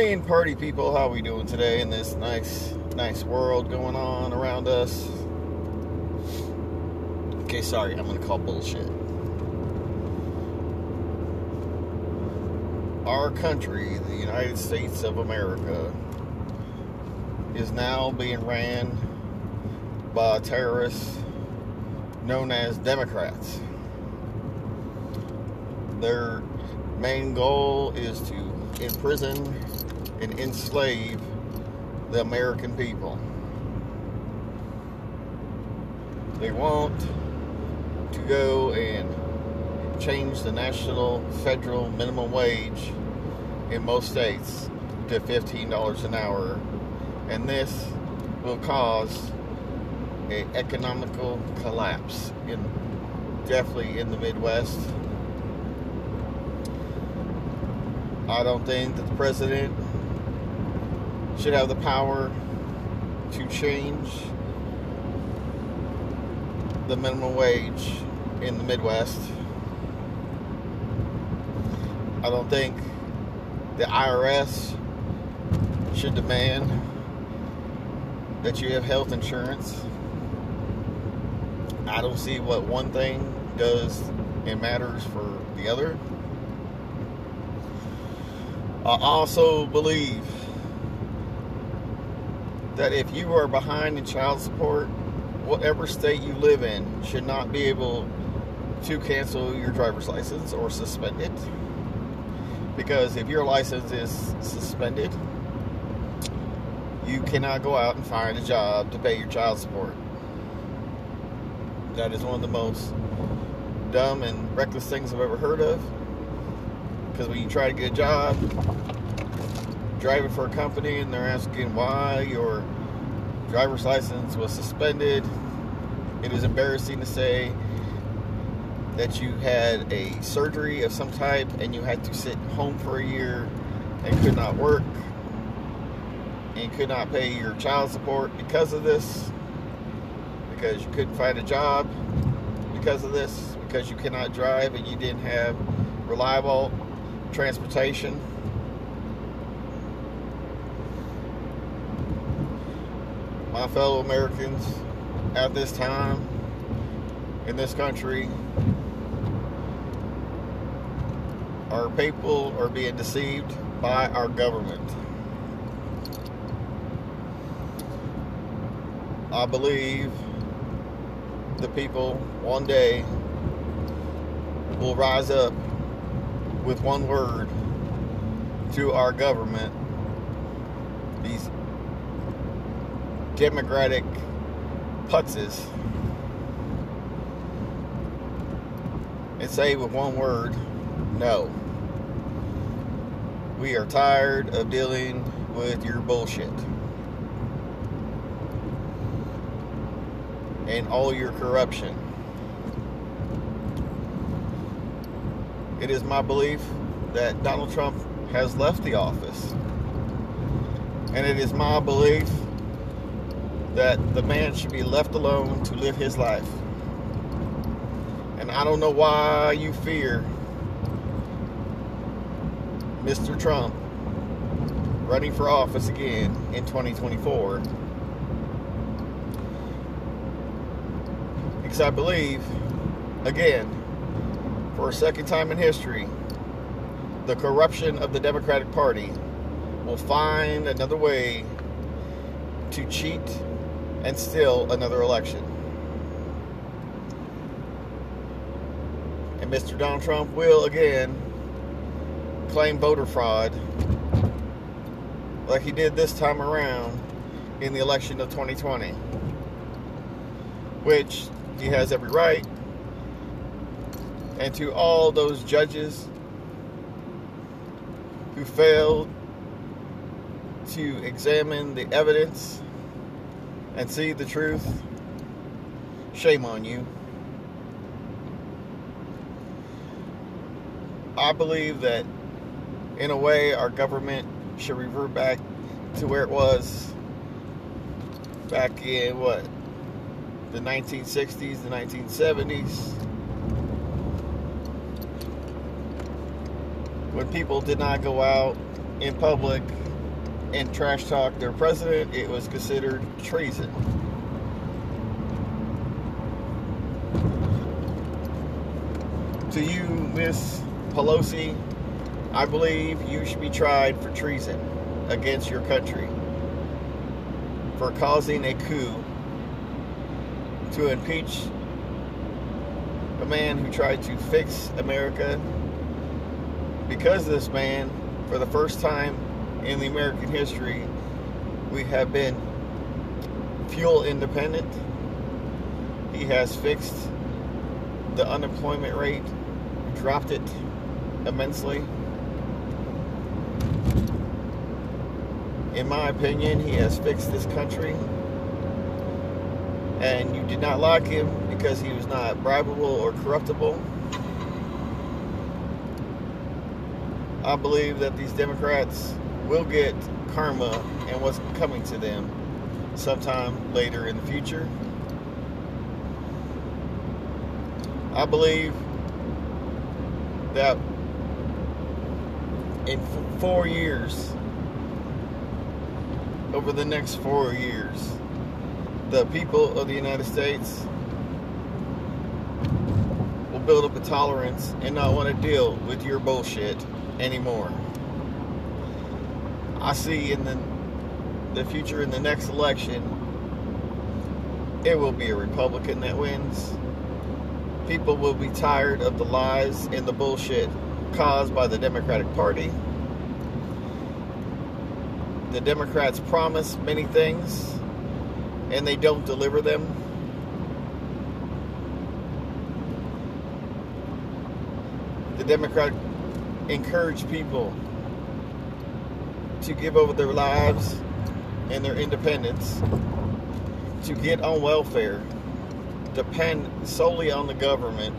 Morning, party people. How we doing today in this nice, nice world going on around us? Okay, sorry, I'm gonna call bullshit. Our country, the United States of America, is now being ran by terrorists known as Democrats. Their main goal is to imprison and enslave the American people. They want to go and change the national federal minimum wage in most states to $15 an hour, and this will cause an economical collapse in definitely in the Midwest I don't think that the president should have the power to change the minimum wage in the Midwest. I don't think the IRS should demand that you have health insurance. I don't see what one thing does and matters for the other. I also believe that if you are behind in child support, whatever state you live in should not be able to cancel your driver's license or suspend it. Because if your license is suspended, you cannot go out and find a job to pay your child support. That is one of the most dumb and reckless things I've ever heard of because when you try to get a job driving for a company and they're asking why your driver's license was suspended, it is embarrassing to say that you had a surgery of some type and you had to sit home for a year and could not work and could not pay your child support because of this, because you couldn't find a job because of this, because you cannot drive and you didn't have reliable transportation. My fellow Americans at this time in this country, our people are being deceived by our government. I believe the people one day will rise up with one word to our government, these democratic putzes, and say with one word, no. We are tired of dealing with your bullshit. And all your corruption. it is my belief that Donald Trump has left the office. And it is my belief that the man should be left alone to live his life. And I don't know why you fear Mr. Trump running for office again in 2024. Because I believe, again, for a second time in history, the corruption of the Democratic Party will find another way to cheat and still another election. And Mr. Donald Trump will again claim voter fraud like he did this time around in the election of 2020, which he has every right and to all those judges who failed to examine the evidence and see the truth, shame on you. I believe that in a way our government should revert back to where it was back in what the 1960s, the 1970s when people did not go out in public and trash talk their president, it was considered treason. To you, Miss Pelosi, I believe you should be tried for treason against your country for causing a coup to impeach a man who tried to fix America. Because this man, for the first time in the American history, we have been fuel independent. He has fixed the unemployment rate, dropped it immensely. In my opinion, he has fixed this country. And you did not like him because he was not bribable or corruptible. I believe that these Democrats will get karma and what's coming to them sometime later in the future. I believe that in four years, over the next four years, the people of the United States will build up a tolerance and not want to deal with your bullshit anymore. I see in the the future in the next election, it will be a Republican that wins. People will be tired of the lies and the bullshit caused by the Democratic Party. The Democrats promise many things and they don't deliver them. The Democrat encourage people to give over their lives and their independence to get on welfare, depend solely on the government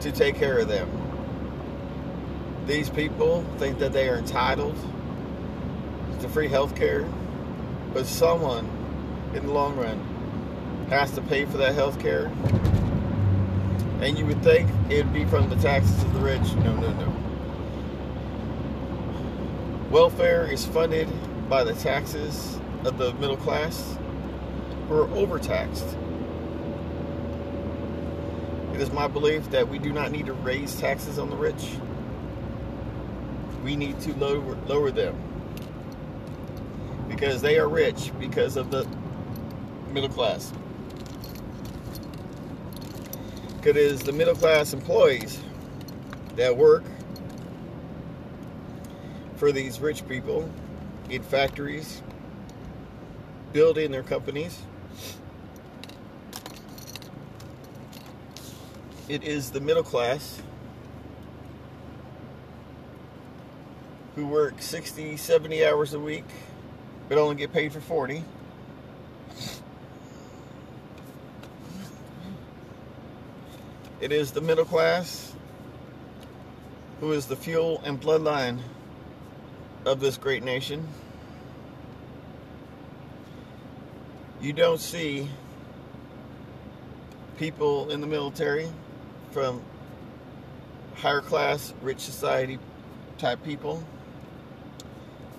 to take care of them. These people think that they are entitled to free health care, but someone in the long run has to pay for that health care. And you would think it'd be from the taxes of the rich. No, no, no. Welfare is funded by the taxes of the middle class who are overtaxed. It is my belief that we do not need to raise taxes on the rich. We need to lower, lower them because they are rich because of the middle class. Because it is the middle class employees that work for these rich people in factories, building their companies. It is the middle class who work 60, 70 hours a week, but only get paid for 40. It is the middle class who is the fuel and bloodline of this great nation. You don't see people in the military from higher class, rich society type people.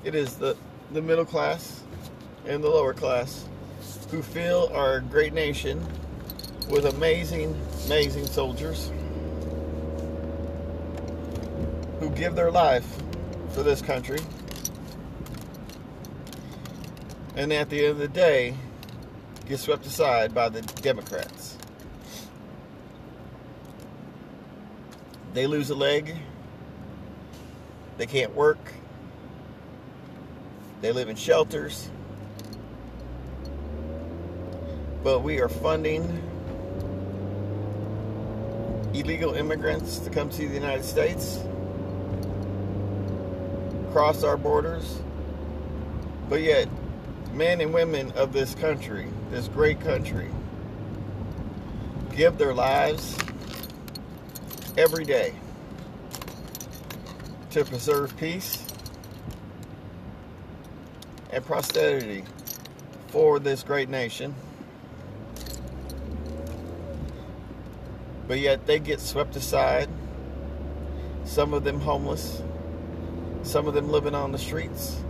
It is the, the middle class and the lower class who fill our great nation with amazing, amazing soldiers who give their life for this country. And at the end of the day, get swept aside by the Democrats. They lose a leg. They can't work. They live in shelters. But we are funding illegal immigrants to come to the United States cross our borders. But yet, men and women of this country, this great country, give their lives every day to preserve peace and prosperity for this great nation. But yet they get swept aside, some of them homeless, some of them living on the streets.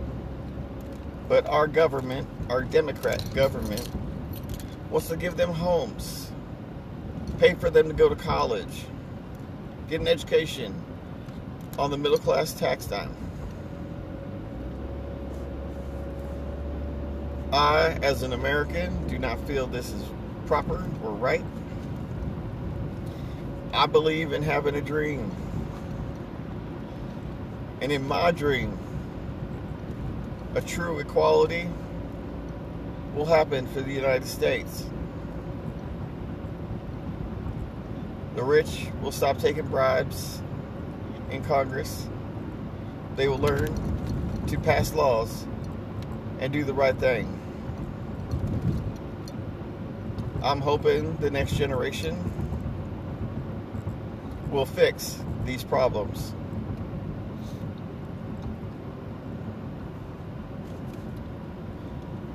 But our government, our Democrat government, wants to give them homes, pay for them to go to college, get an education on the middle class tax dime. I, as an American, do not feel this is proper or right. I believe in having a dream. And in my dream, a true equality will happen for the United States. The rich will stop taking bribes in Congress. They will learn to pass laws and do the right thing. I'm hoping the next generation will fix these problems.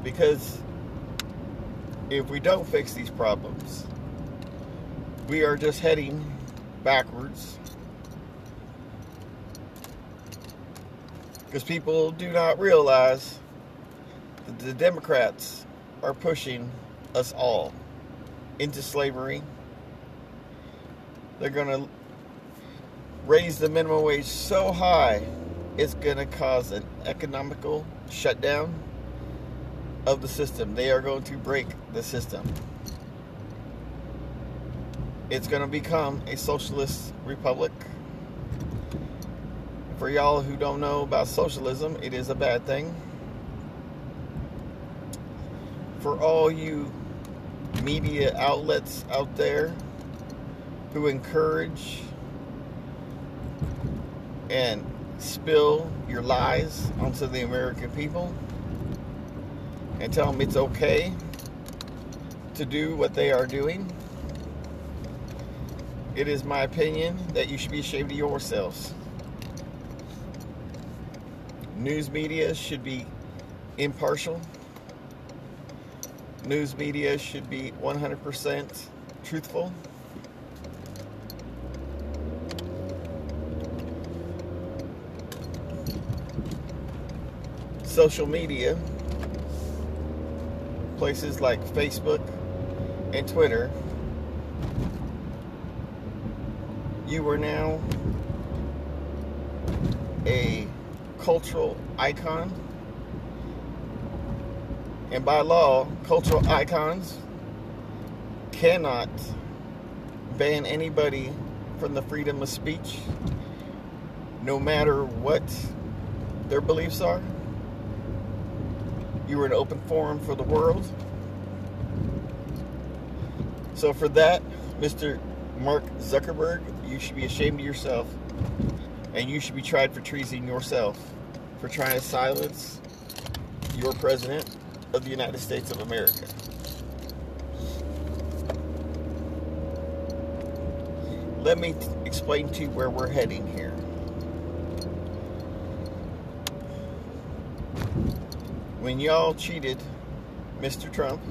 Because if we don't fix these problems, we are just heading backwards. Because people do not realize that the Democrats are pushing us all into slavery. They're going to raise the minimum wage so high, it's going to cause an economical shutdown of the system. They are going to break the system. It's going to become a socialist republic. For y'all who don't know about socialism, it is a bad thing. For all you media outlets out there who encourage and spill your lies onto the American people, and tell them it's okay to do what they are doing, it is my opinion that you should be ashamed of yourselves. News media should be impartial. News media should be 100% truthful. Social media places like Facebook and Twitter, you are now a cultural icon. And by law, cultural icons cannot ban anybody from the freedom of speech, no matter what their beliefs are. You are an open forum for the world. So for that, Mr. Mark Zuckerberg, you should be ashamed of yourself. And you should be tried for treason yourself for trying to silence your president of the United States of America. Let me t- explain to you where we're heading here. When y'all cheated Mr. Trump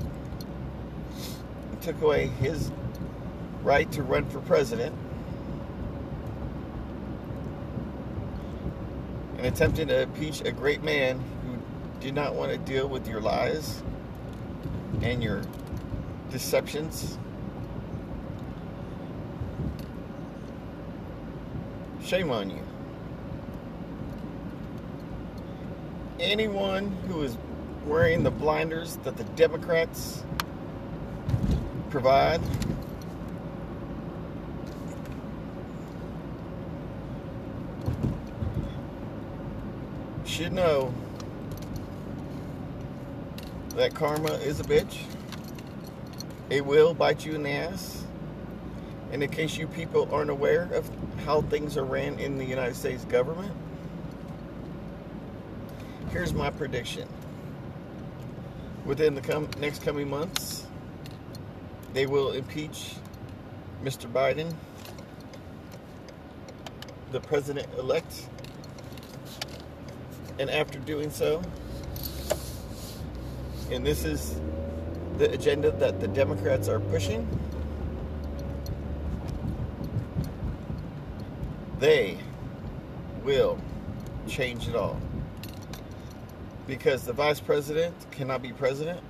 and took away his right to run for president and attempted to impeach a great man who did not want to deal with your lies and your deceptions. Shame on you. Anyone who is wearing the blinders that the Democrats provide should know that karma is a bitch. It will bite you in the ass. And in case you people aren't aware of how things are ran in the United States government, Here's my prediction. Within the com- next coming months, they will impeach Mr. Biden, the president elect. And after doing so, and this is the agenda that the Democrats are pushing, they will change it all. Because the vice president cannot be president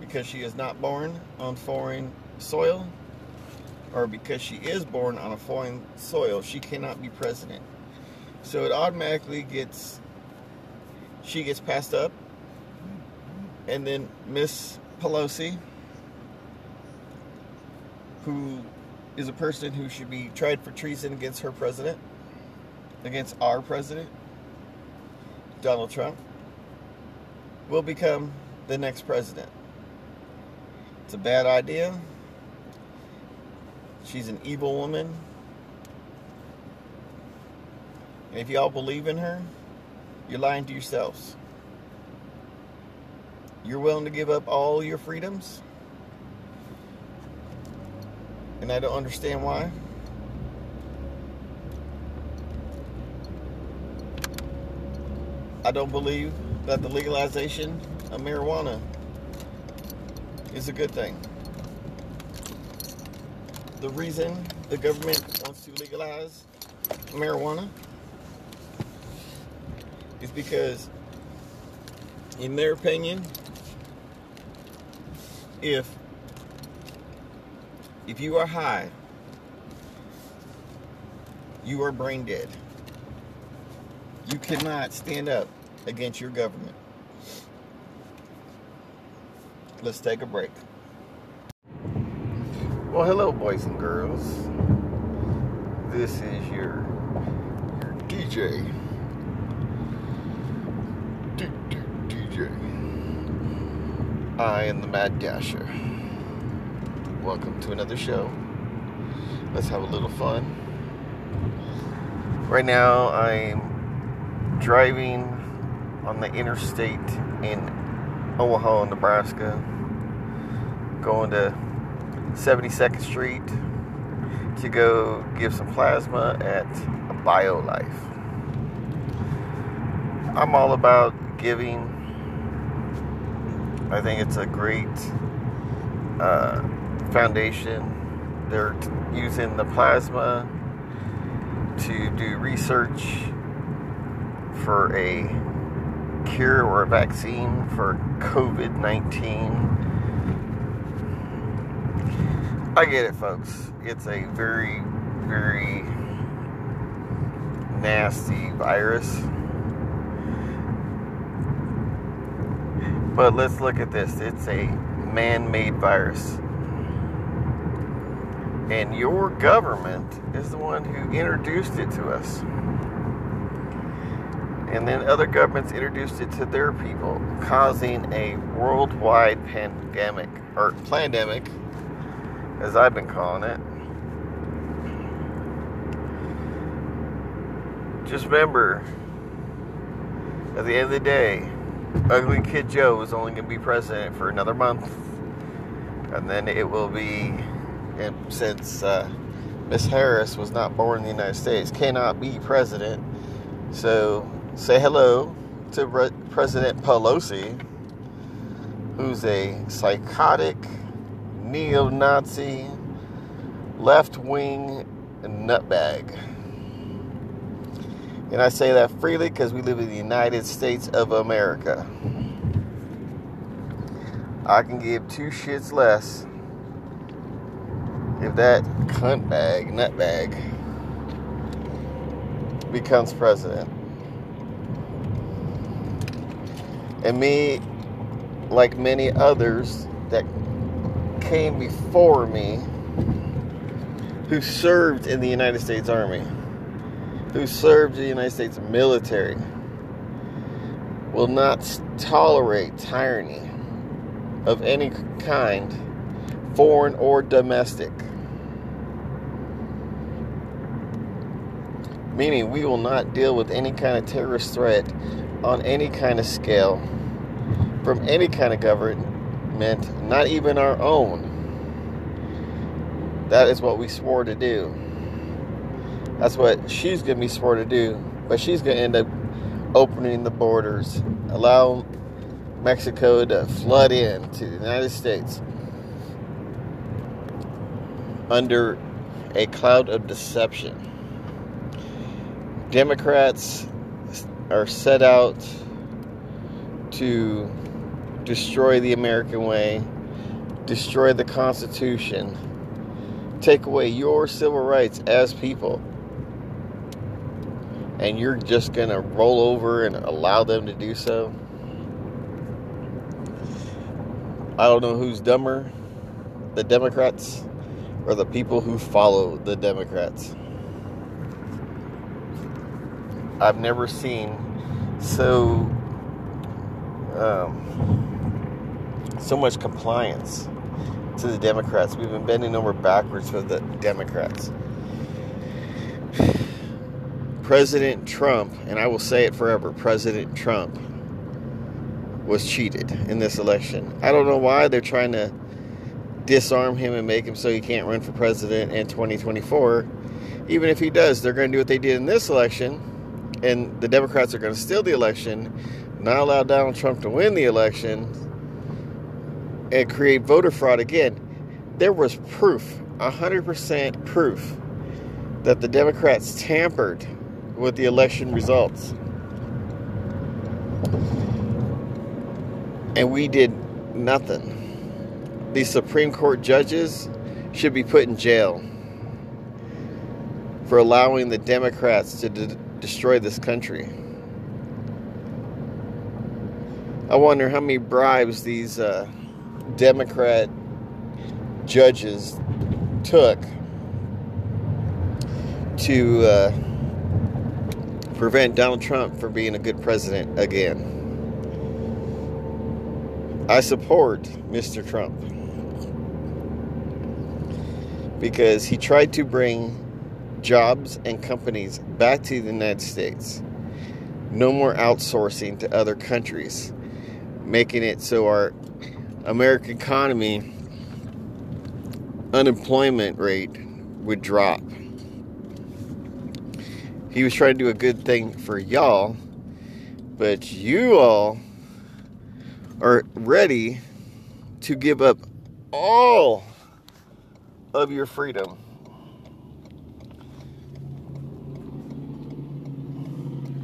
because she is not born on foreign soil or because she is born on a foreign soil, she cannot be president. So it automatically gets she gets passed up and then Miss Pelosi who is a person who should be tried for treason against her president, against our president, Donald Trump, will become the next president. It's a bad idea. She's an evil woman. And if y'all believe in her, you're lying to yourselves. You're willing to give up all your freedoms? And I don't understand why. I don't believe that the legalization of marijuana is a good thing. The reason the government wants to legalize marijuana is because, in their opinion, if if you are high, you are brain dead. You cannot stand up against your government. Let's take a break. Well, hello, boys and girls. This is your your DJ. DJ. I am the Mad Dasher. Welcome to another show. Let's have a little fun. Right now, I'm driving on the interstate in Omaha, Nebraska, going to 72nd Street to go give some plasma at BioLife. I'm all about giving. I think it's a great uh, foundation. They're using the plasma to do research for a cure or a vaccine for COVID 19. I get it, folks. It's a very, very nasty virus. But let's look at this it's a man made virus. And your government is the one who introduced it to us. And then other governments introduced it to their people, causing a worldwide pandemic, or pandemic, as I've been calling it. Just remember, at the end of the day, Ugly Kid Joe is only going to be president for another month. And then it will be, and since uh, Miss Harris was not born in the United States, cannot be president. So say hello to Re- President Pelosi, who's a psychotic, neo Nazi, left wing nutbag. And I say that freely because we live in the United States of America. I can give two shits less if that cunt bag, nut bag, becomes president. And me, like many others that came before me, who served in the United States Army, who served in the United States military, will not tolerate tyranny of any kind, foreign or domestic. Meaning, we will not deal with any kind of terrorist threat on any kind of scale from any kind of government, not even our own. That is what we swore to do. That's what she's going to be swore to do. But she's going to end up opening the borders, allow Mexico to flood in to the United States under a cloud of deception. Democrats are set out to destroy the American way, destroy the Constitution, take away your civil rights as people. And you're just going to roll over and allow them to do so? I don't know who's dumber, the Democrats or the people who follow the Democrats. I've never seen so um, so much compliance to the Democrats. We've been bending over backwards for the Democrats. President Trump, and I will say it forever, President Trump was cheated in this election. I don't know why they're trying to disarm him and make him so he can't run for president in 2024. Even if he does, they're going to do what they did in this election, and the Democrats are going to steal the election, not allow Donald Trump to win the election, and create voter fraud again. There was proof, 100% proof, that the Democrats tampered with the election results. and we did nothing. These Supreme Court judges should be put in jail for allowing the Democrats to de- destroy this country. I wonder how many bribes these uh, Democrat judges took to uh, prevent Donald Trump from being a good president again. I support Mr. Trump because he tried to bring jobs and companies back to the United States. No more outsourcing to other countries, making it so our American economy unemployment rate would drop. He was trying to do a good thing for y'all, but you all are ready to give up all of your freedom.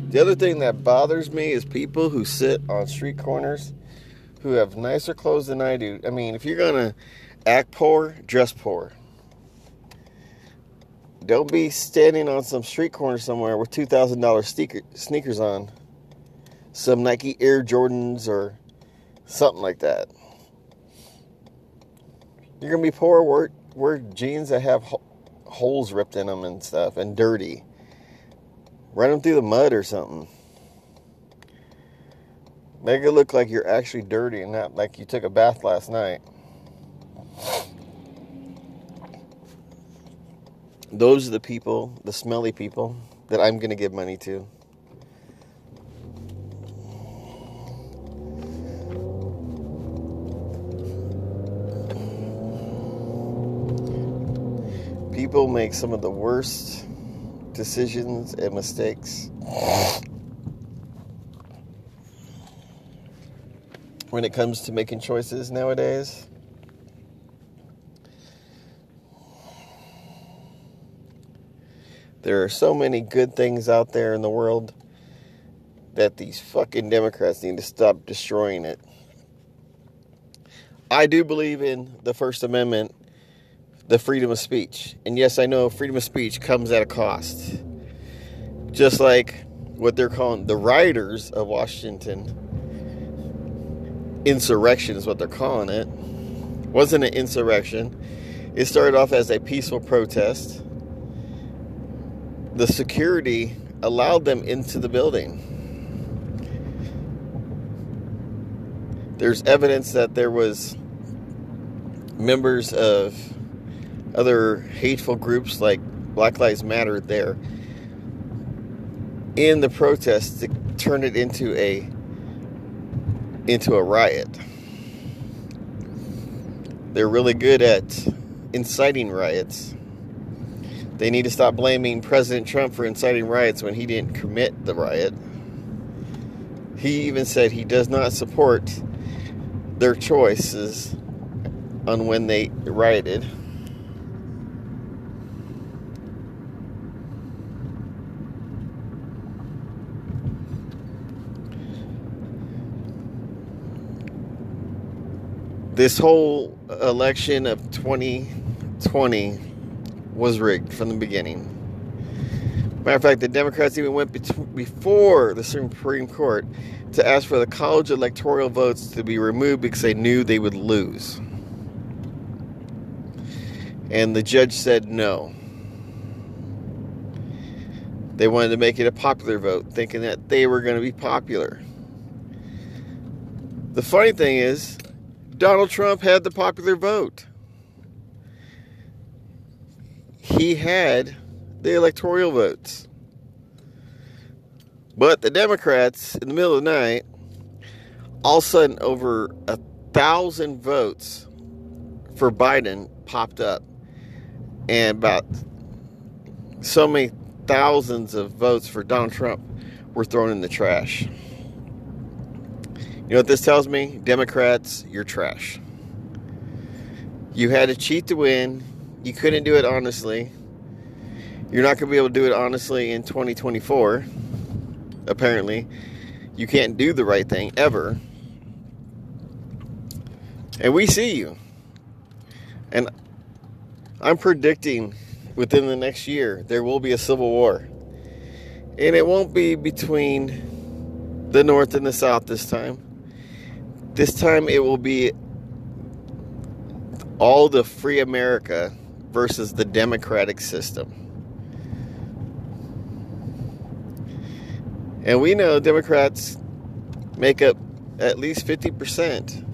The other thing that bothers me is people who sit on street corners who have nicer clothes than I do. I mean, if you're going to act poor, dress poor. Don't be standing on some street corner somewhere with $2,000 sneakers on. Some Nike Air Jordans or Something like that. You're going to be poor, wear, wear jeans that have holes ripped in them and stuff and dirty. Run them through the mud or something. Make it look like you're actually dirty and not like you took a bath last night. Those are the people, the smelly people, that I'm going to give money to. people make some of the worst decisions and mistakes when it comes to making choices nowadays. There are so many good things out there in the world that these fucking Democrats need to stop destroying it. I do believe in the First Amendment the freedom of speech. And yes, I know freedom of speech comes at a cost. Just like what they're calling the rioters of Washington. Insurrection is what they're calling it. Wasn't an insurrection. It started off as a peaceful protest. The security allowed them into the building. There's evidence that there was members of other hateful groups like Black Lives Matter there in the protest to turn it into a into a riot. They're really good at inciting riots. They need to stop blaming President Trump for inciting riots when he didn't commit the riot. He even said he does not support their choices on when they rioted. This whole election of 2020 was rigged from the beginning. Matter of fact, the Democrats even went before the Supreme Court to ask for the college electoral votes to be removed because they knew they would lose. And the judge said no. They wanted to make it a popular vote, thinking that they were going to be popular. The funny thing is, Donald Trump had the popular vote. He had the electoral votes. But the Democrats, in the middle of the night, all of a sudden over a thousand votes for Biden popped up. And about so many thousands of votes for Donald Trump were thrown in the trash. You know what this tells me? Democrats, you're trash. You had to cheat to win. You couldn't do it honestly. You're not going to be able to do it honestly in 2024. Apparently, you can't do the right thing ever. And we see you. And I'm predicting within the next year there will be a civil war. And it won't be between the North and the South this time. This time it will be all the free America versus the democratic system. And we know Democrats make up at least 50%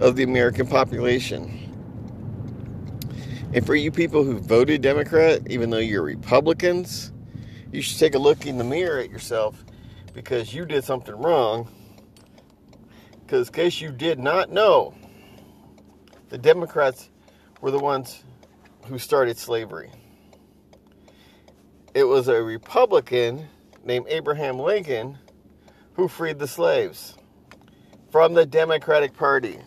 of the American population. And for you people who voted Democrat, even though you're Republicans, you should take a look in the mirror at yourself because you did something wrong because, in case you did not know, the Democrats were the ones who started slavery. It was a Republican named Abraham Lincoln who freed the slaves from the Democratic Party.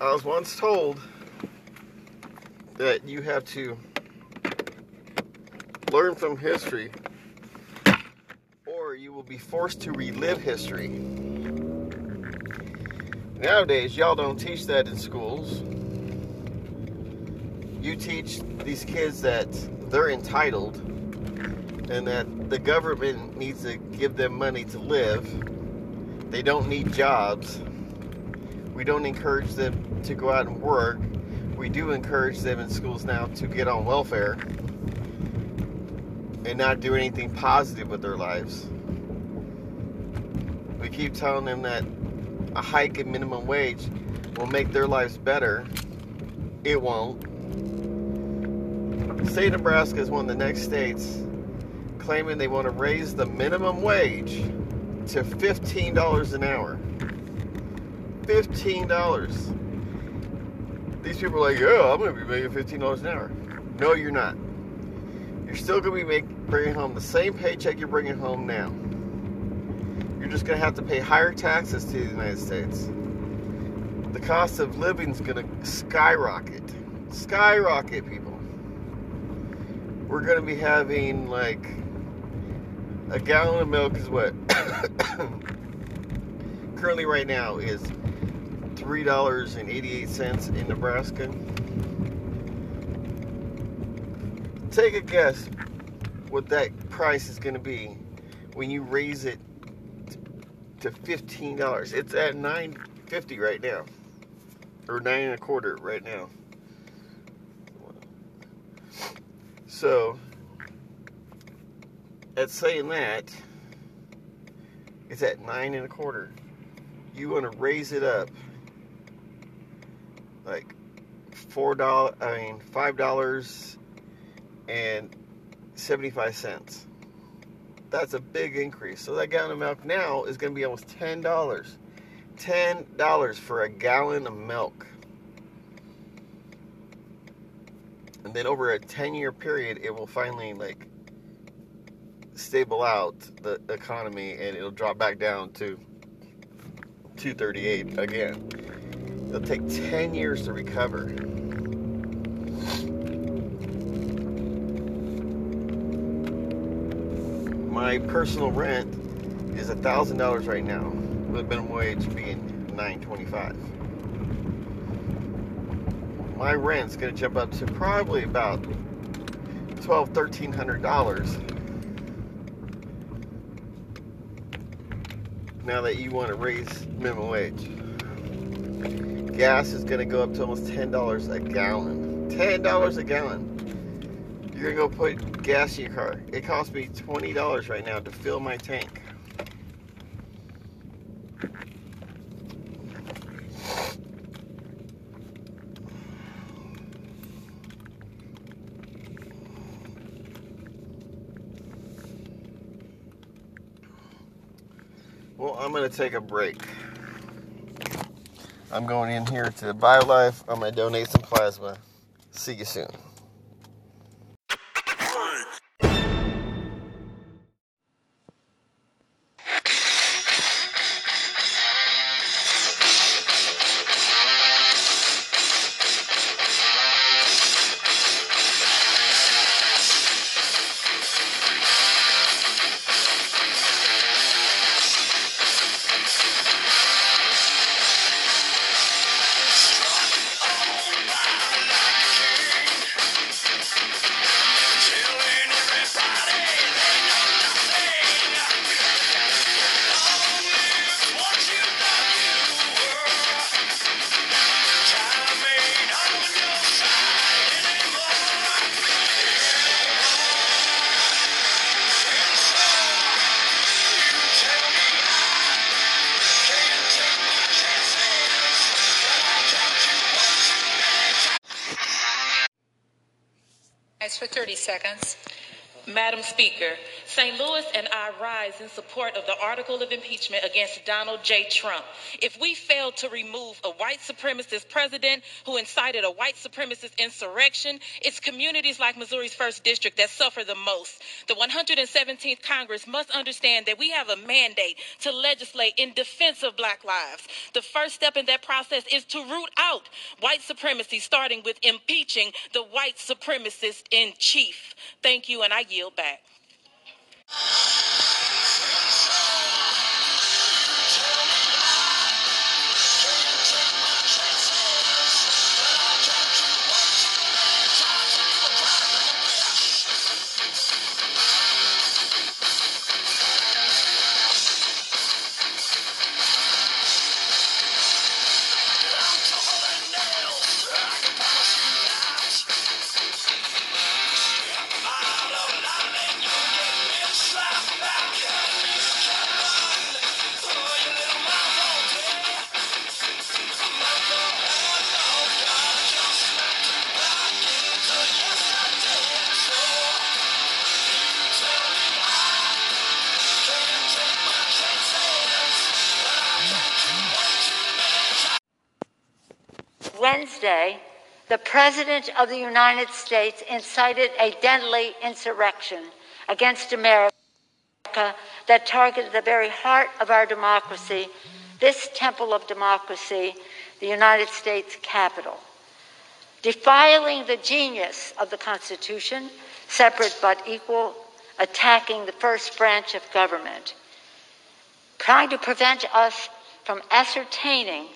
I was once told that you have to learn from history you will be forced to relive history. Nowadays, y'all don't teach that in schools. You teach these kids that they're entitled and that the government needs to give them money to live. They don't need jobs. We don't encourage them to go out and work. We do encourage them in schools now to get on welfare and not do anything positive with their lives. Keep telling them that a hike in minimum wage will make their lives better. It won't. State Nebraska is one of the next states claiming they want to raise the minimum wage to $15 an hour. $15. These people are like, yeah, I'm going to be making $15 an hour. No, you're not. You're still going to be bringing home the same paycheck you're bringing home now you're just going to have to pay higher taxes to the United States. The cost of living is going to skyrocket. Skyrocket, people. We're going to be having like a gallon of milk is what currently right now is three dollars and eighty-eight cents in Nebraska. Take a guess what that price is going to be when you raise it to fifteen dollars. It's at nine fifty right now, or nine and a quarter right now. So, at saying that, it's at nine and a quarter. You want to raise it up like four dollars. I mean five dollars and seventy five cents that's a big increase. So that gallon of milk now is going to be almost ten dollars. Ten dollars for a gallon of milk. And then over a ten-year period, it will finally like stable out the economy, and it'll drop back down to 238 again. It'll take 10 years to recover. My personal rent is a thousand dollars right now, with minimum wage being nine twenty-five. My rent's gonna jump up to probably about twelve, thirteen hundred dollars. Now that you want to raise minimum wage, gas is gonna go up to almost ten dollars a gallon. Ten dollars a gallon. You're gonna go put gas in your car. It costs me twenty dollars right now to fill my tank. Well, I'm gonna take a break. I'm going in here to BioLife. I'm gonna donate some plasma. See you soon. Article of impeachment against Donald J. Trump. If we fail to remove a white supremacist president who incited a white supremacist insurrection, it's communities like Missouri's first district that suffer the most. The 117th Congress must understand that we have a mandate to legislate in defense of black lives. The first step in that process is to root out white supremacy, starting with impeaching the white supremacist in chief. Thank you, and I yield back. President of the United States incited a deadly insurrection against America that targeted the very heart of our democracy, this temple of democracy, the United States Capitol. Defiling the genius of the Constitution, separate but equal, attacking the first branch of government, trying to prevent us from ascertaining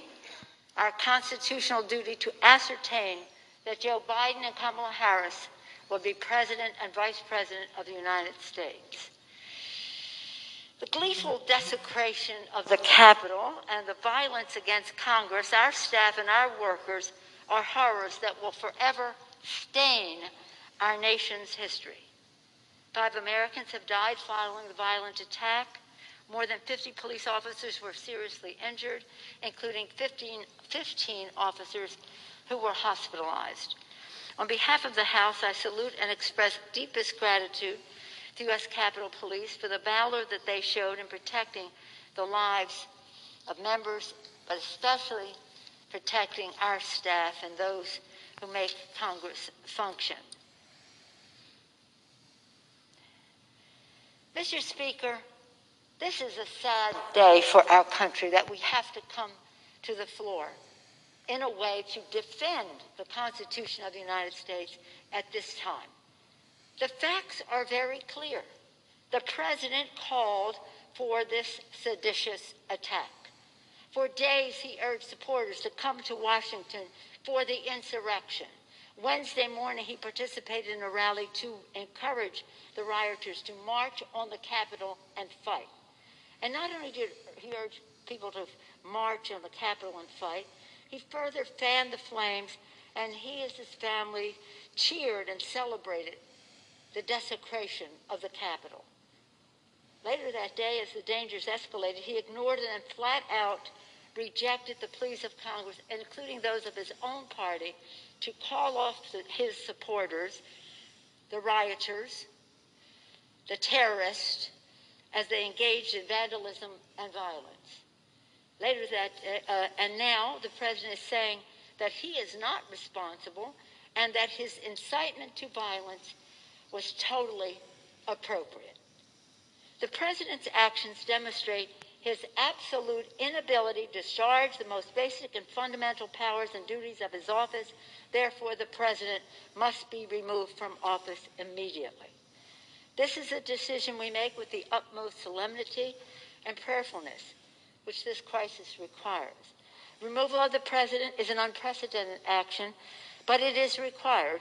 our constitutional duty to ascertain that Joe Biden and Kamala Harris will be President and Vice President of the United States. The gleeful desecration of the Capitol and the violence against Congress, our staff, and our workers are horrors that will forever stain our nation's history. Five Americans have died following the violent attack. More than 50 police officers were seriously injured, including 15, 15 officers who were hospitalized. On behalf of the House, I salute and express deepest gratitude to U.S. Capitol Police for the valor that they showed in protecting the lives of members, but especially protecting our staff and those who make Congress function. Mr. Speaker, this is a sad day for our country that we have to come to the floor in a way to defend the Constitution of the United States at this time. The facts are very clear. The president called for this seditious attack. For days, he urged supporters to come to Washington for the insurrection. Wednesday morning, he participated in a rally to encourage the rioters to march on the Capitol and fight. And not only did he urge people to march on the Capitol and fight, he further fanned the flames, and he and his family cheered and celebrated the desecration of the Capitol. Later that day, as the dangers escalated, he ignored and flat out rejected the pleas of Congress, including those of his own party, to call off the, his supporters, the rioters, the terrorists, as they engaged in vandalism and violence. Later that, uh, uh, and now the president is saying that he is not responsible and that his incitement to violence was totally appropriate. The president's actions demonstrate his absolute inability to discharge the most basic and fundamental powers and duties of his office. Therefore, the president must be removed from office immediately. This is a decision we make with the utmost solemnity and prayerfulness, which this crisis requires. Removal of the president is an unprecedented action, but it is required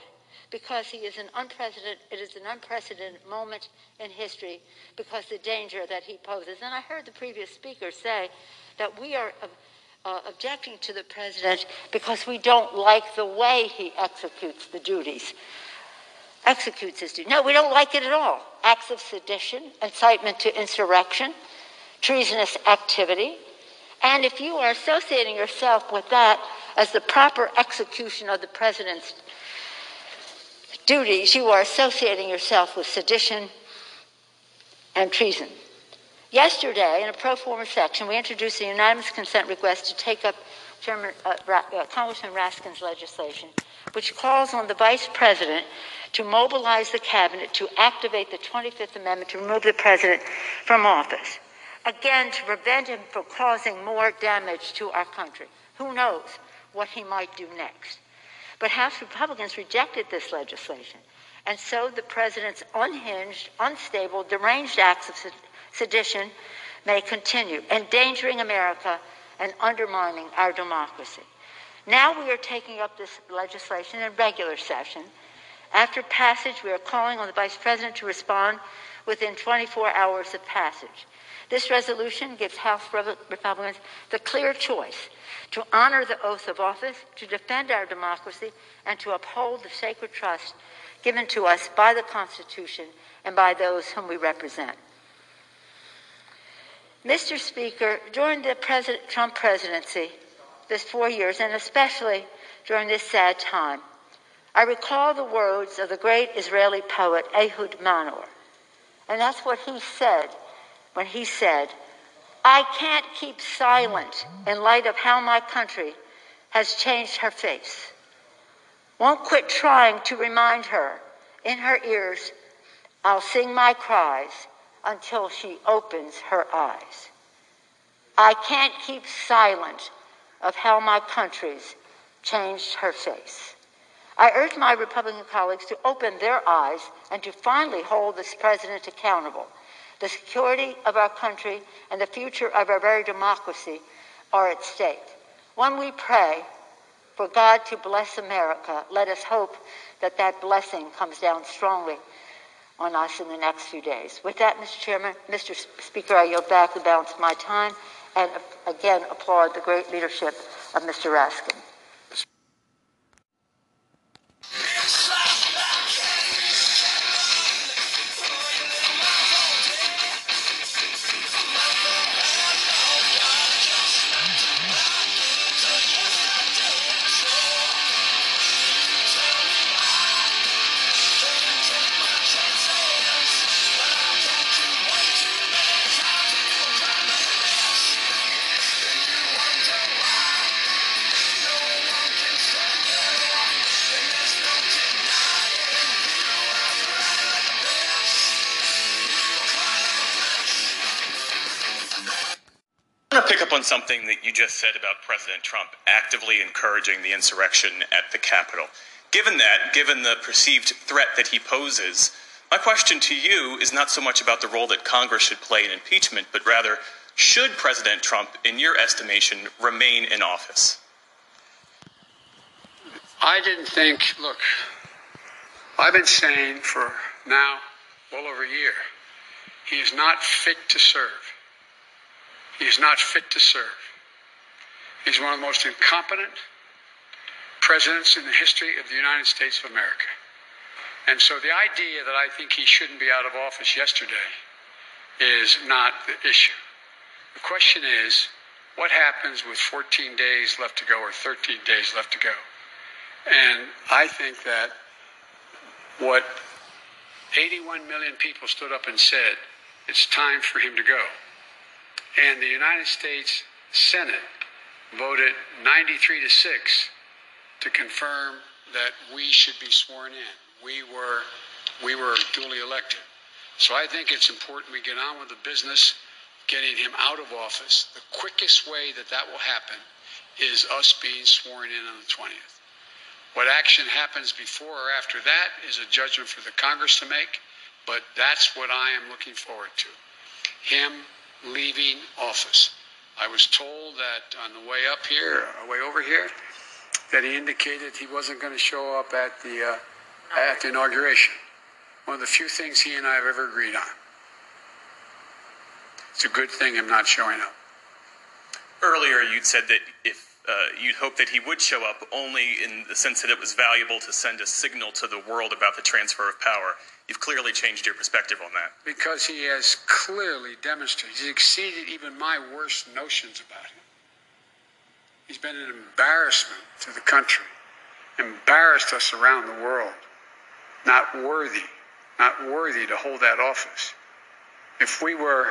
because he is an unprecedented it is an unprecedented moment in history because the danger that he poses. And i heard the previous speaker say that we are uh, uh, objecting to the president because we don't like the way he executes the duties executes his duties no we don't like it at all. Acts of sedition incitement to insurrection treasonous activity and if you are associating yourself with that as the proper execution of the president's duties, you are associating yourself with sedition and treason. Yesterday, in a pro forma section, we introduced a unanimous consent request to take up Chairman, uh, uh, Congressman Raskin's legislation, which calls on the Vice President to mobilize the Cabinet to activate the 25th Amendment to remove the President from office. Again, to prevent him from causing more damage to our country. Who knows what he might do next? But House Republicans rejected this legislation. And so the president's unhinged, unstable, deranged acts of sedition may continue, endangering America and undermining our democracy. Now we are taking up this legislation in regular session. After passage, we are calling on the Vice President to respond within 24 hours of passage. This resolution gives House Republicans the clear choice to honor the oath of office, to defend our democracy, and to uphold the sacred trust given to us by the Constitution and by those whom we represent. Mr. Speaker, during the President, Trump presidency, this four years, and especially during this sad time, I recall the words of the great Israeli poet Ehud Manor. And that's what he said when he said, I can't keep silent in light of how my country has changed her face. Won't quit trying to remind her in her ears, I'll sing my cries until she opens her eyes. I can't keep silent of how my country's changed her face. I urge my Republican colleagues to open their eyes and to finally hold this president accountable the security of our country and the future of our very democracy are at stake. When we pray for God to bless America, let us hope that that blessing comes down strongly on us in the next few days. With that, Mr. Chairman, Mr. Speaker, I yield back the balance of my time and uh, again applaud the great leadership of Mr. Raskin. On something that you just said about President Trump actively encouraging the insurrection at the Capitol. Given that, given the perceived threat that he poses, My question to you is not so much about the role that Congress should play in impeachment, but rather, should President Trump, in your estimation, remain in office? I didn't think, look, I've been saying for now well over a year, he is not fit to serve. He is not fit to serve. He's one of the most incompetent presidents in the history of the United States of America. And so the idea that I think he shouldn't be out of office yesterday is not the issue. The question is, what happens with 14 days left to go or 13 days left to go? And I think that what 81 million people stood up and said, it's time for him to go. And the United States Senate voted 93 to 6 to confirm that we should be sworn in. We were, we were duly elected. So I think it's important we get on with the business, getting him out of office. The quickest way that that will happen is us being sworn in on the 20th. What action happens before or after that is a judgment for the Congress to make, but that's what I am looking forward to. Him leaving office. I was told that on the way up here, or way over here, that he indicated he wasn't going to show up at the uh, at the inauguration. One of the few things he and I have ever agreed on. It's a good thing I'm not showing up. Earlier, you'd said that if uh, you'd hope that he would show up only in the sense that it was valuable to send a signal to the world about the transfer of power. You've clearly changed your perspective on that. Because he has clearly demonstrated, he's exceeded even my worst notions about him. He's been an embarrassment to the country, embarrassed us around the world. Not worthy, not worthy to hold that office. If we were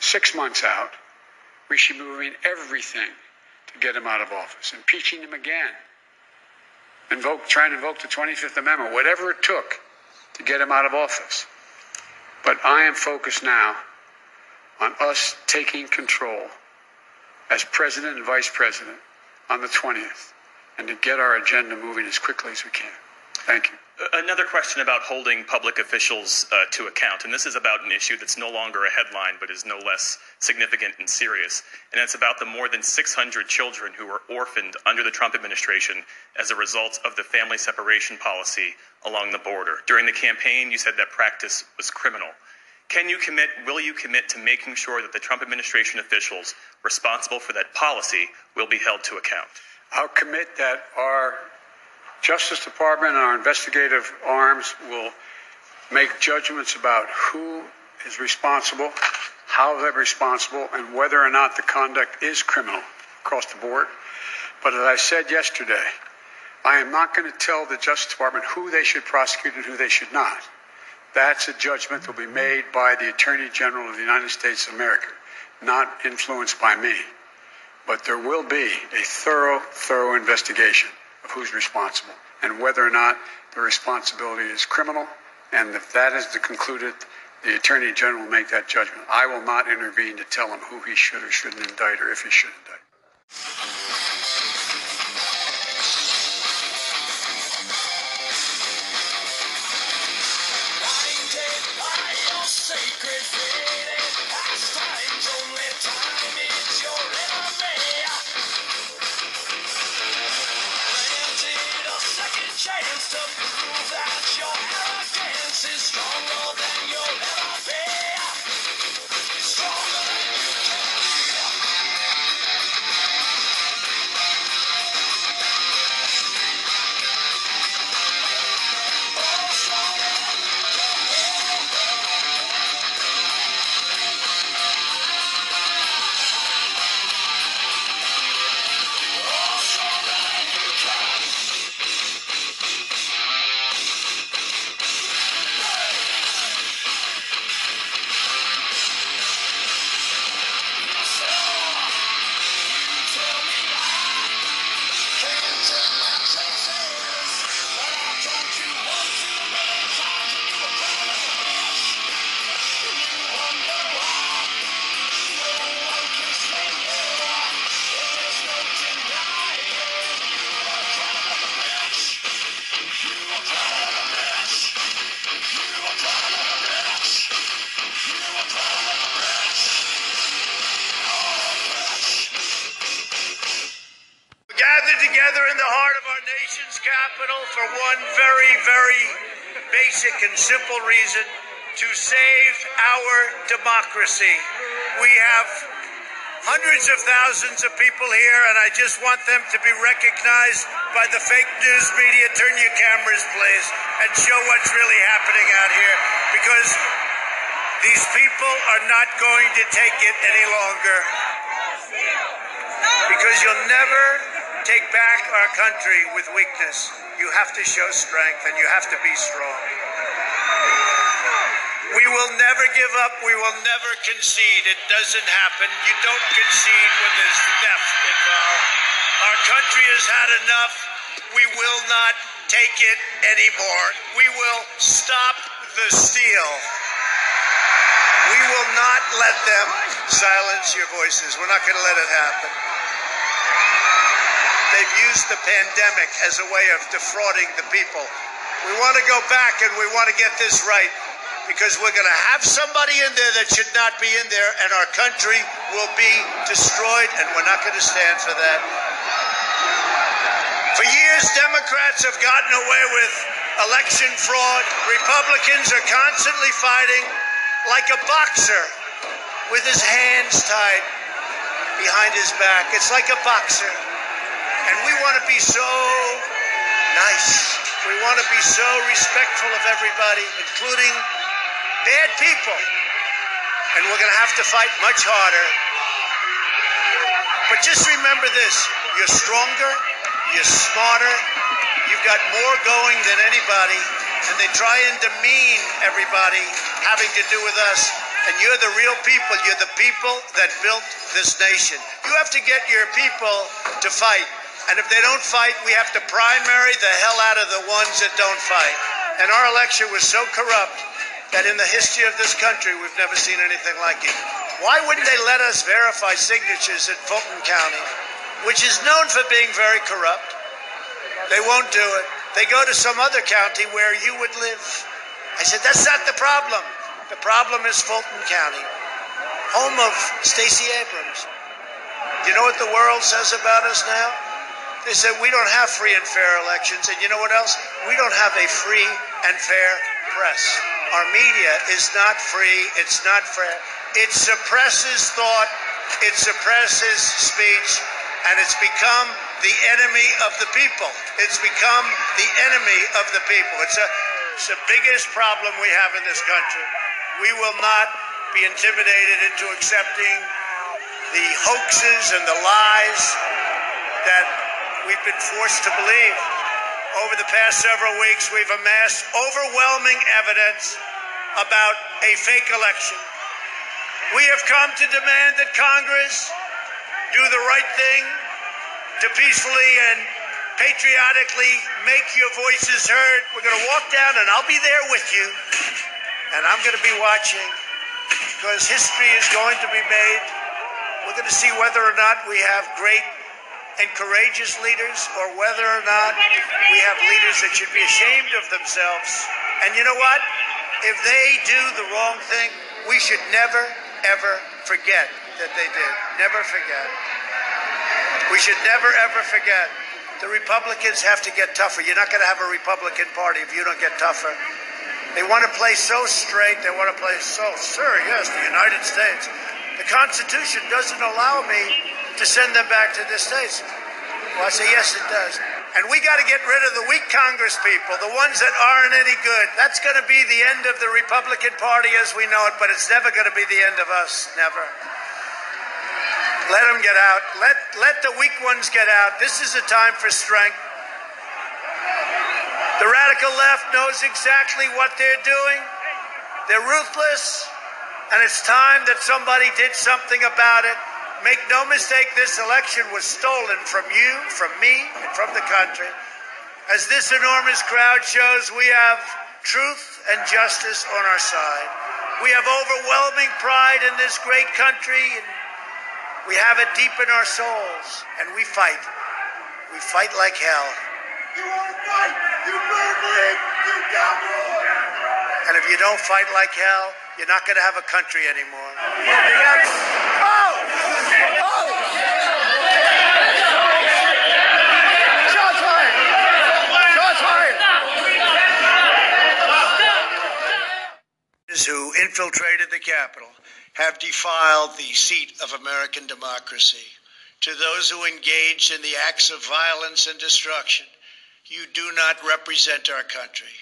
six months out, we should be moving everything to get him out of office, impeaching him again, invoke, trying to invoke the 25th Amendment, whatever it took to get him out of office. But I am focused now on us taking control as president and vice president on the 20th and to get our agenda moving as quickly as we can. Thank you. Another question about holding public officials uh, to account, and this is about an issue that's no longer a headline but is no less significant and serious, and it's about the more than 600 children who were orphaned under the Trump administration as a result of the family separation policy along the border. During the campaign, you said that practice was criminal. Can you commit, will you commit to making sure that the Trump administration officials responsible for that policy will be held to account? I'll commit that our Justice Department and our investigative arms will make judgments about who is responsible, how they're responsible, and whether or not the conduct is criminal across the board. But as I said yesterday, I am not going to tell the Justice Department who they should prosecute and who they should not. That's a judgment that will be made by the Attorney General of the United States of America, not influenced by me. But there will be a thorough, thorough investigation of who's responsible and whether or not the responsibility is criminal. And if that is concluded, the Attorney General will make that judgment. I will not intervene to tell him who he should or shouldn't indict or if he should indict. Democracy. We have hundreds of thousands of people here, and I just want them to be recognized by the fake news media. Turn your cameras, please, and show what's really happening out here because these people are not going to take it any longer. Because you'll never take back our country with weakness. You have to show strength and you have to be strong. We will never give up. We will never concede. It doesn't happen. You don't concede when there's theft involved. Our country has had enough. We will not take it anymore. We will stop the steal. We will not let them silence your voices. We're not going to let it happen. They've used the pandemic as a way of defrauding the people. We want to go back and we want to get this right because we're going to have somebody in there that should not be in there and our country will be destroyed and we're not going to stand for that. For years, Democrats have gotten away with election fraud. Republicans are constantly fighting like a boxer with his hands tied behind his back. It's like a boxer. And we want to be so nice. We want to be so respectful of everybody, including bad people. And we're going to have to fight much harder. But just remember this you're stronger, you're smarter, you've got more going than anybody. And they try and demean everybody having to do with us. And you're the real people. You're the people that built this nation. You have to get your people to fight. And if they don't fight, we have to primary the hell out of the ones that don't fight. And our election was so corrupt that in the history of this country, we've never seen anything like it. Why wouldn't they let us verify signatures in Fulton County, which is known for being very corrupt? They won't do it. They go to some other county where you would live. I said, that's not the problem. The problem is Fulton County, home of Stacey Abrams. You know what the world says about us now? They said we don't have free and fair elections, and you know what else? We don't have a free and fair press. Our media is not free, it's not fair. It suppresses thought, it suppresses speech, and it's become the enemy of the people. It's become the enemy of the people. It's, a, it's the biggest problem we have in this country. We will not be intimidated into accepting the hoaxes and the lies that we've been forced to believe. Over the past several weeks, we've amassed overwhelming evidence about a fake election. We have come to demand that Congress do the right thing to peacefully and patriotically make your voices heard. We're going to walk down, and I'll be there with you, and I'm going to be watching because history is going to be made. We're going to see whether or not we have great and courageous leaders or whether or not we have leaders that should be ashamed of themselves. And you know what? If they do the wrong thing, we should never, ever forget that they did. Never forget. We should never, ever forget. The Republicans have to get tougher. You're not going to have a Republican Party if you don't get tougher. They want to play so straight. They want to play so, yes, the United States. The Constitution doesn't allow me to send them back to the states. Well, I say, yes, it does. And we got to get rid of the weak Congress people, the ones that aren't any good. That's going to be the end of the Republican Party as we know it, but it's never going to be the end of us. Never. Let them get out. Let, let the weak ones get out. This is a time for strength. The radical left knows exactly what they're doing. They're ruthless, and it's time that somebody did something about it. Make no mistake, this election was stolen from you, from me, and from the country. As this enormous crowd shows, we have truth and justice on our side. We have overwhelming pride in this great country, and we have it deep in our souls, and we fight. We fight like hell. You want to fight? You believe you got more. And if you don't fight like hell, you're not going to have a country anymore. Oh! who infiltrated the Capitol have defiled the seat of American democracy. To those who engaged in the acts of violence and destruction, you do not represent our country.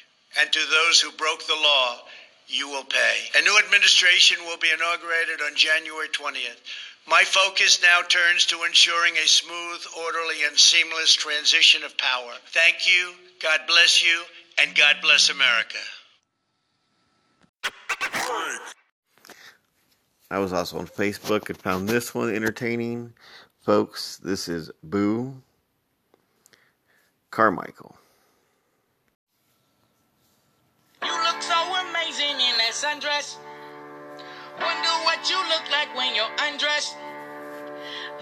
And to those who broke the law, you will pay. A new administration will be inaugurated on January 20th. My focus now turns to ensuring a smooth, orderly, and seamless transition of power. Thank you, God bless you, and God bless America. I was also on Facebook and found this one entertaining. Folks, this is Boo Carmichael. You look so amazing in that sundress. Wonder what you look like when you're undressed.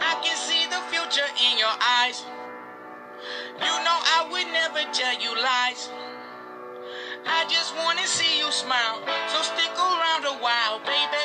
I can see the future in your eyes. You know I would never tell you lies. I just wanna see you smile. So stick around a while, baby.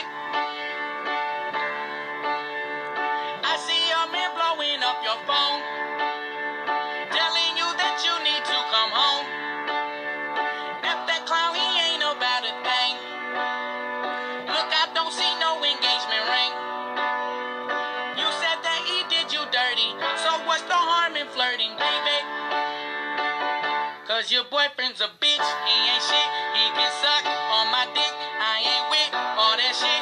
Cause your boyfriend's a bitch. He ain't shit. He can suck on my dick. I ain't with all that shit.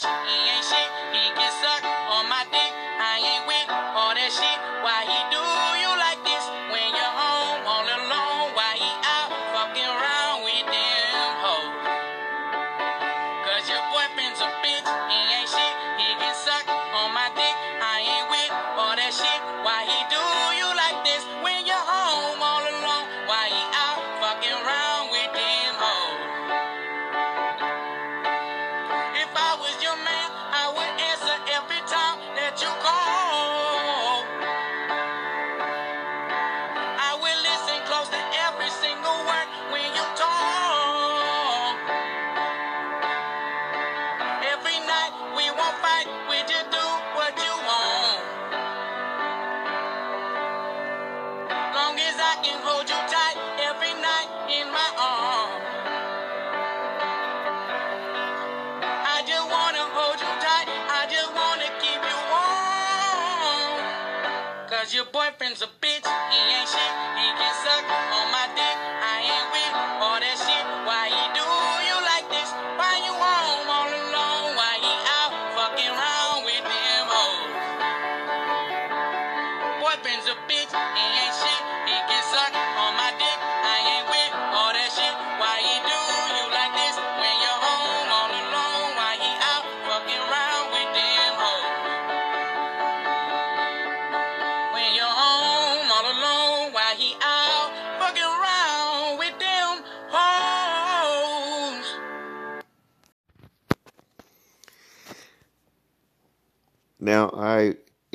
一眼是 back with your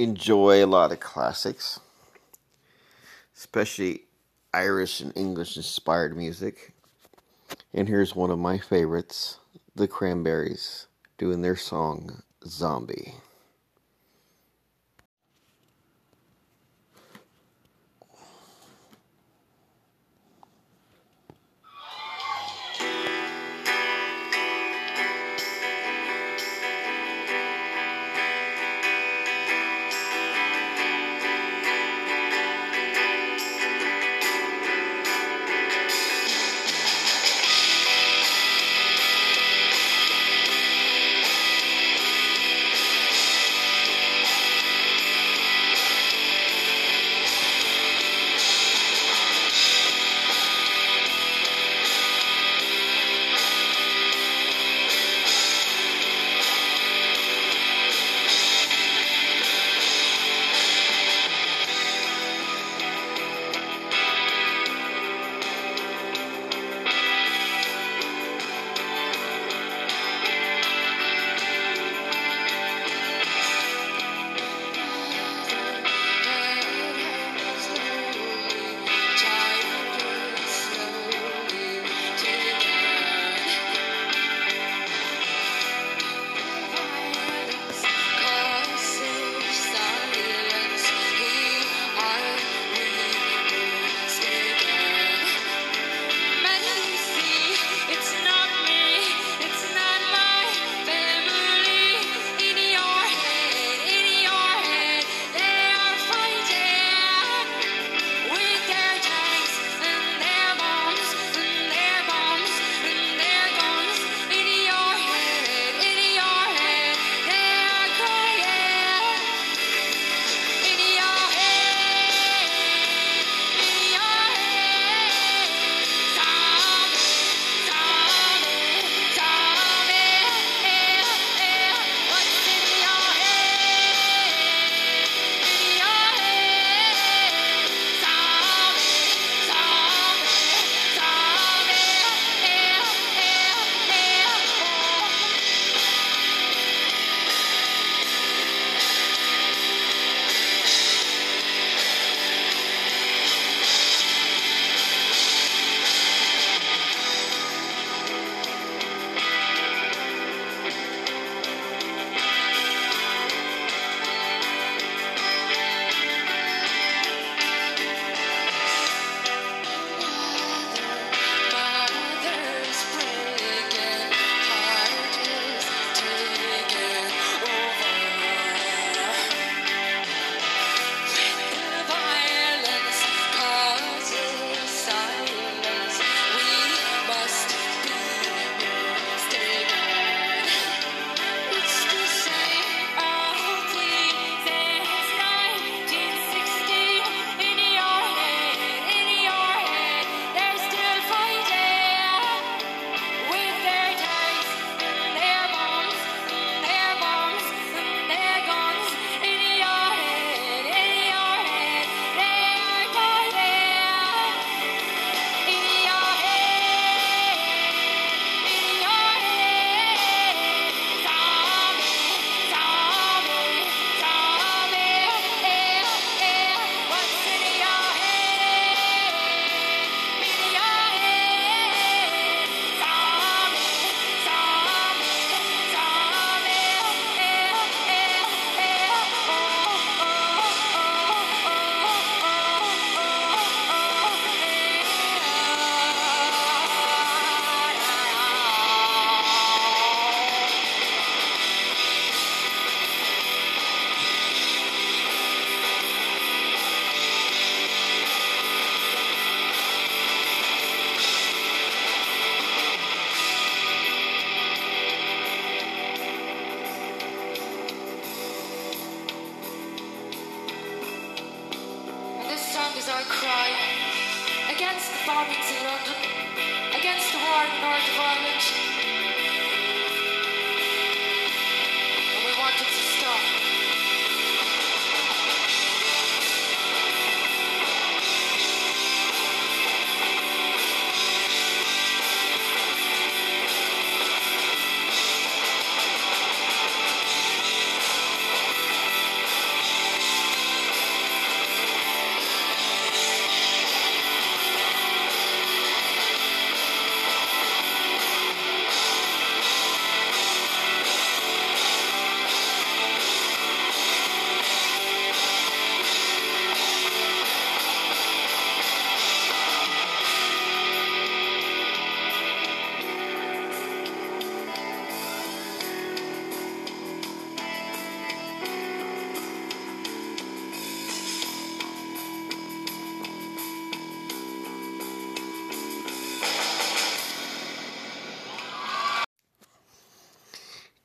enjoy a lot of classics, especially Irish and English inspired music. And here's one of my favorites The Cranberries doing their song Zombie.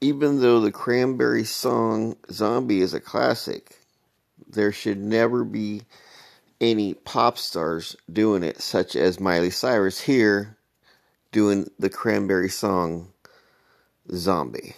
Even though the Cranberry song Zombie is a classic, there should never be any pop stars doing it, such as Miley Cyrus here doing the Cranberry song Zombie.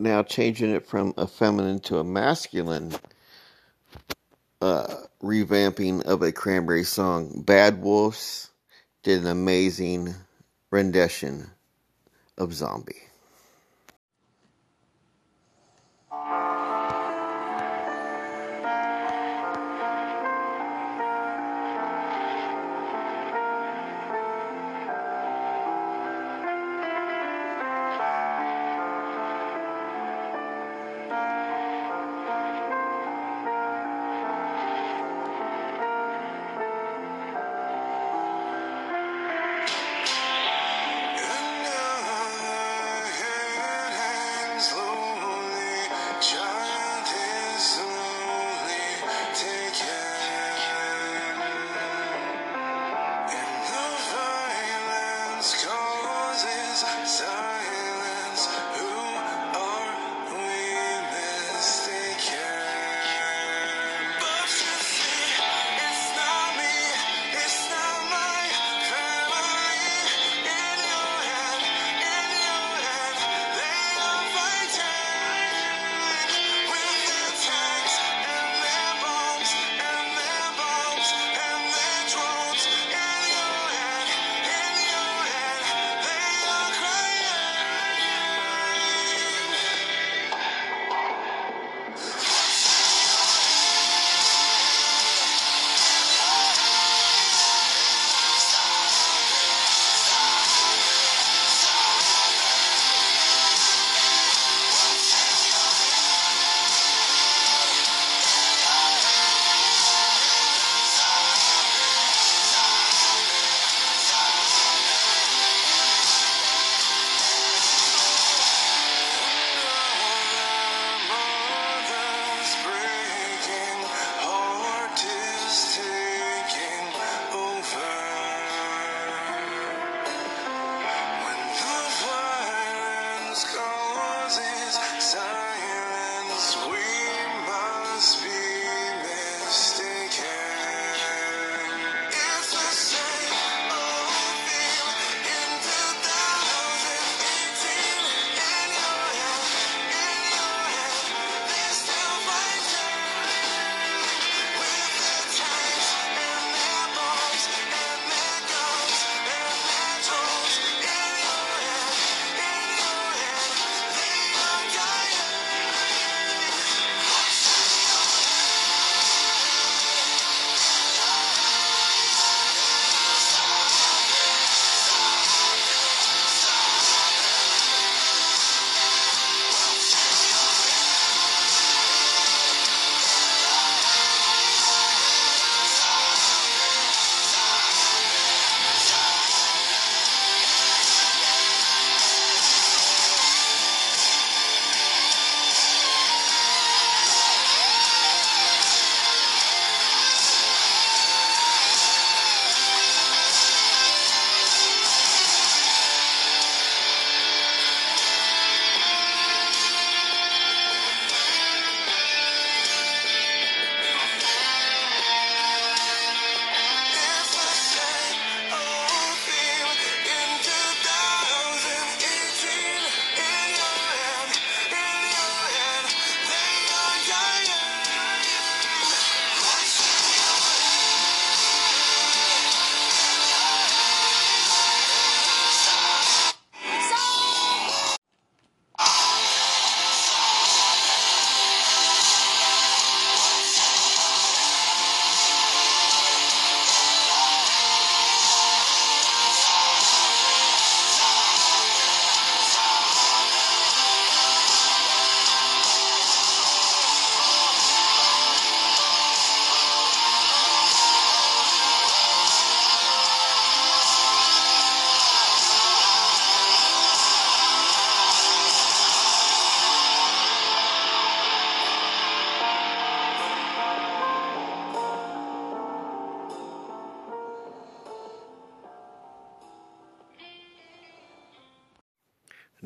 Now changing it from a feminine to a masculine uh, revamping of a Cranberry song. Bad Wolves did an amazing rendition of Zombie.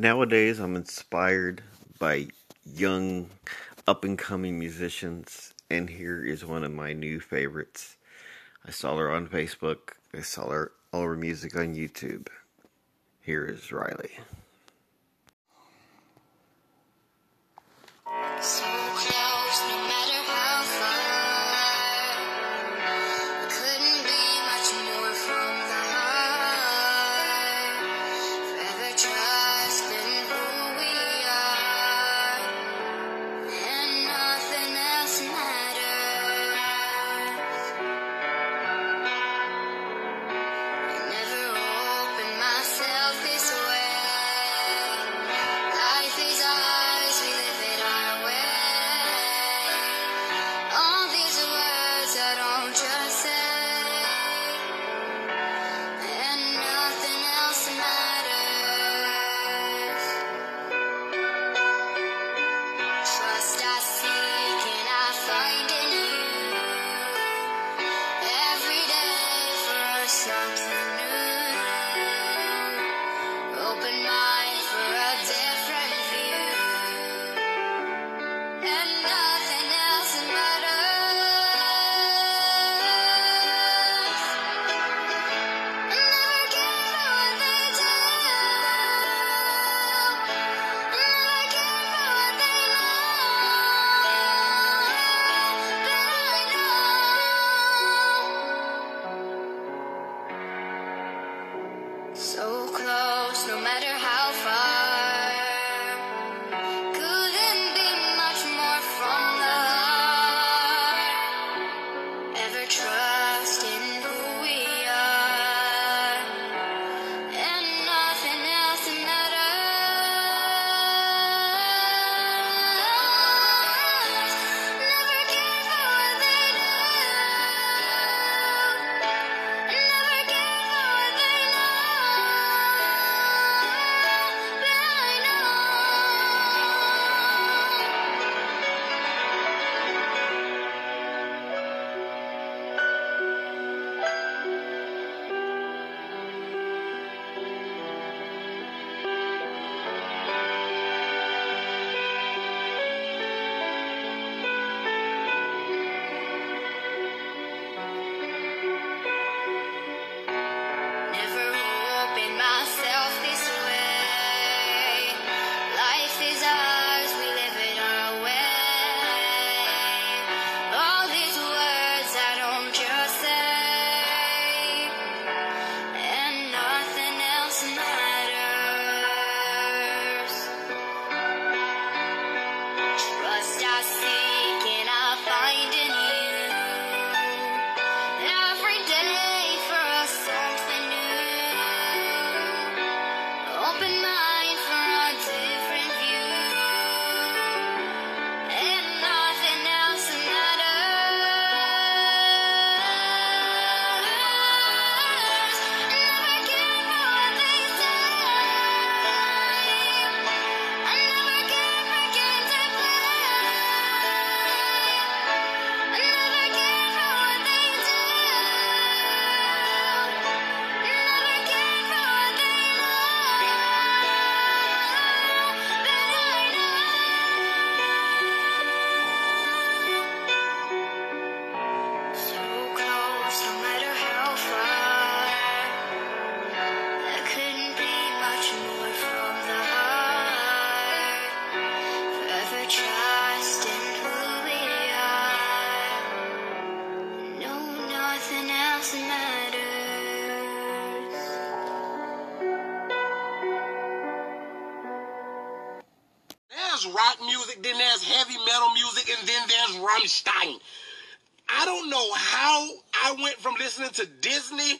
Nowadays, I'm inspired by young, up and coming musicians, and here is one of my new favorites. I saw her on Facebook, I saw her all her music on YouTube. Here is Riley. There's rock music, then there's heavy metal music, and then there's Rammstein. I don't know how I went from listening to Disney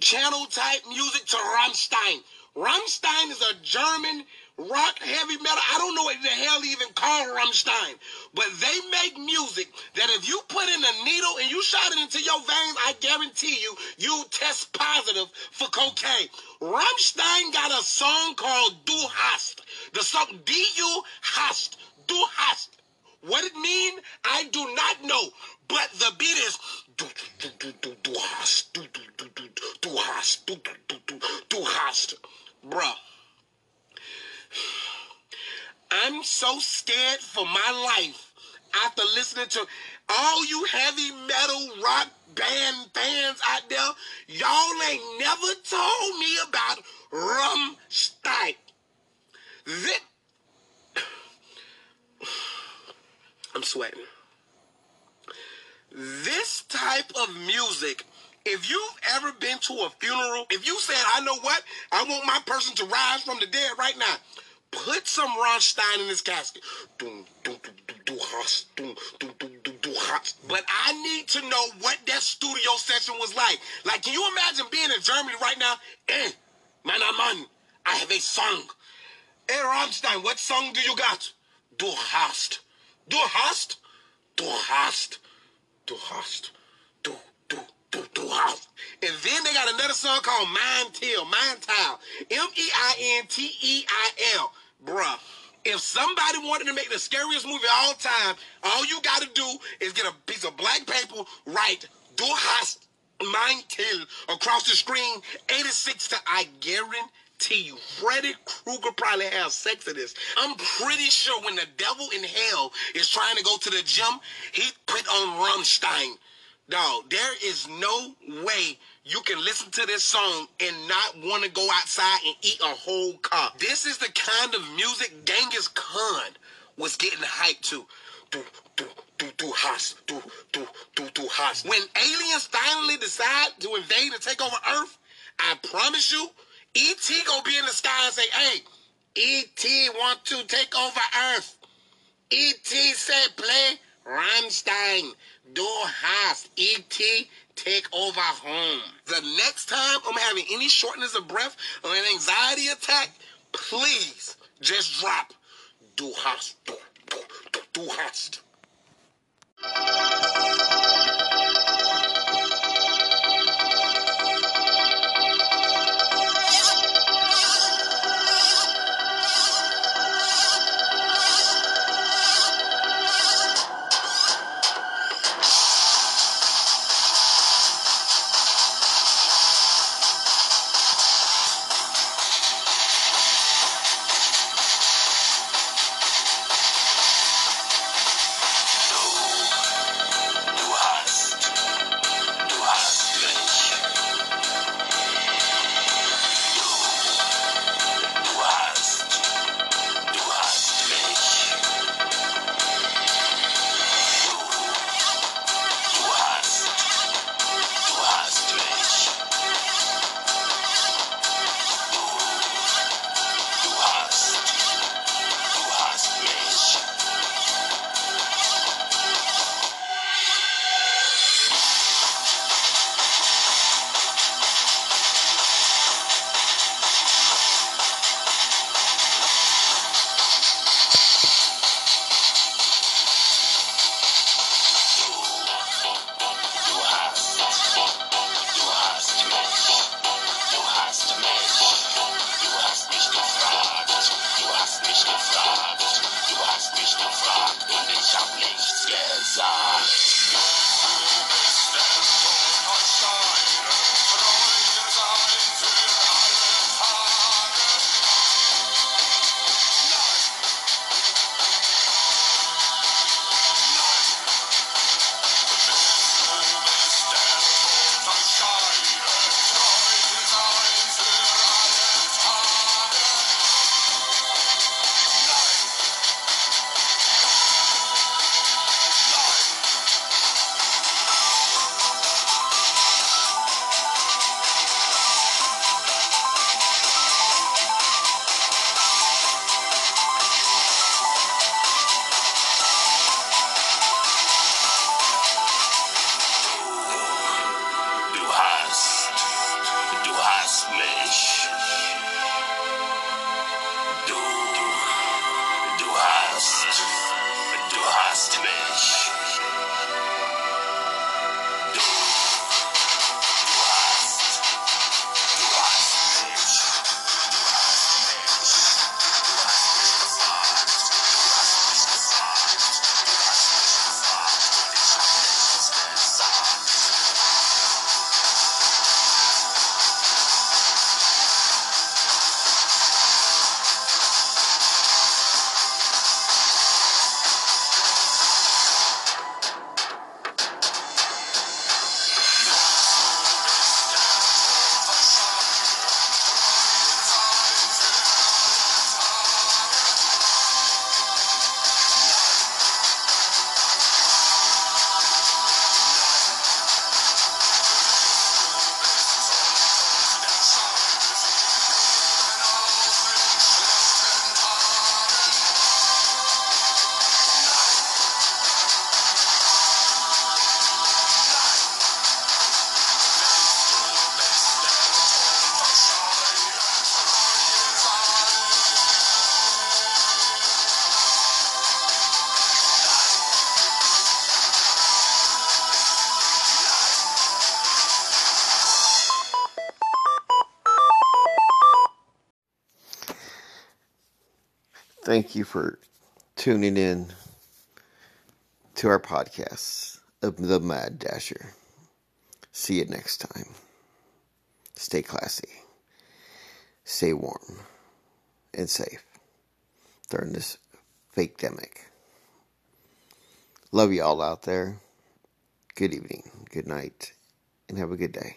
channel type music to Rammstein. Rammstein is a German rock heavy metal. I don't know what the hell even call Rammstein, but they make music that if you put in a needle and you shot it into your veins, I guarantee you, you test positive for cocaine. Rammstein got a song called Du hast. The song D-U hast. Du hast. What it mean, I do not know. But the beat is du du du du du hast. Du du du du du hast. Du du du du du hast. Bruh. I'm so scared for my life after listening to all you heavy metal rock band fans out there. Y'all ain't never told me about Rammstein. This, I'm sweating. This type of music, if you've ever been to a funeral, if you said, I know what, I want my person to rise from the dead right now, put some Rammstein in this casket. But I need to know what that studio session was like. Like, can you imagine being in Germany right now? Eh, man, man, I have a song. Hey, Rammstein, what song do you got? Du hast. Du hast? Du hast. Du hast. Du, du. And then they got another song called Mind Till, Mind Tile. M-E-I-N-T-E-I-L. Bruh. If somebody wanted to make the scariest movie of all time, all you gotta do is get a piece of black paper, write Du hast Mind Till across the screen, 86 to I guarantee you, Freddy Krueger probably has sex in this. I'm pretty sure when the devil in hell is trying to go to the gym, he put on Rammstein. Dog, there is no way you can listen to this song and not want to go outside and eat a whole car. This is the kind of music Genghis Khan was getting hyped to. Do, do, do, do, has, do, do, do, do, has. When aliens finally decide to invade and take over Earth, I promise you, E.T. gonna be in the sky and say, hey, E.T. want to take over Earth. E.T. said play Rammstein. Du hast E.T. take over home. The next time I'm having any shortness of breath or an anxiety attack, please just drop Du hast. Du, du, du, du hast. Thank you for tuning in to our podcast of The Mad Dasher. See you next time. Stay classy, stay warm, and safe during this fake demic. Love you all out there. Good evening, good night, and have a good day.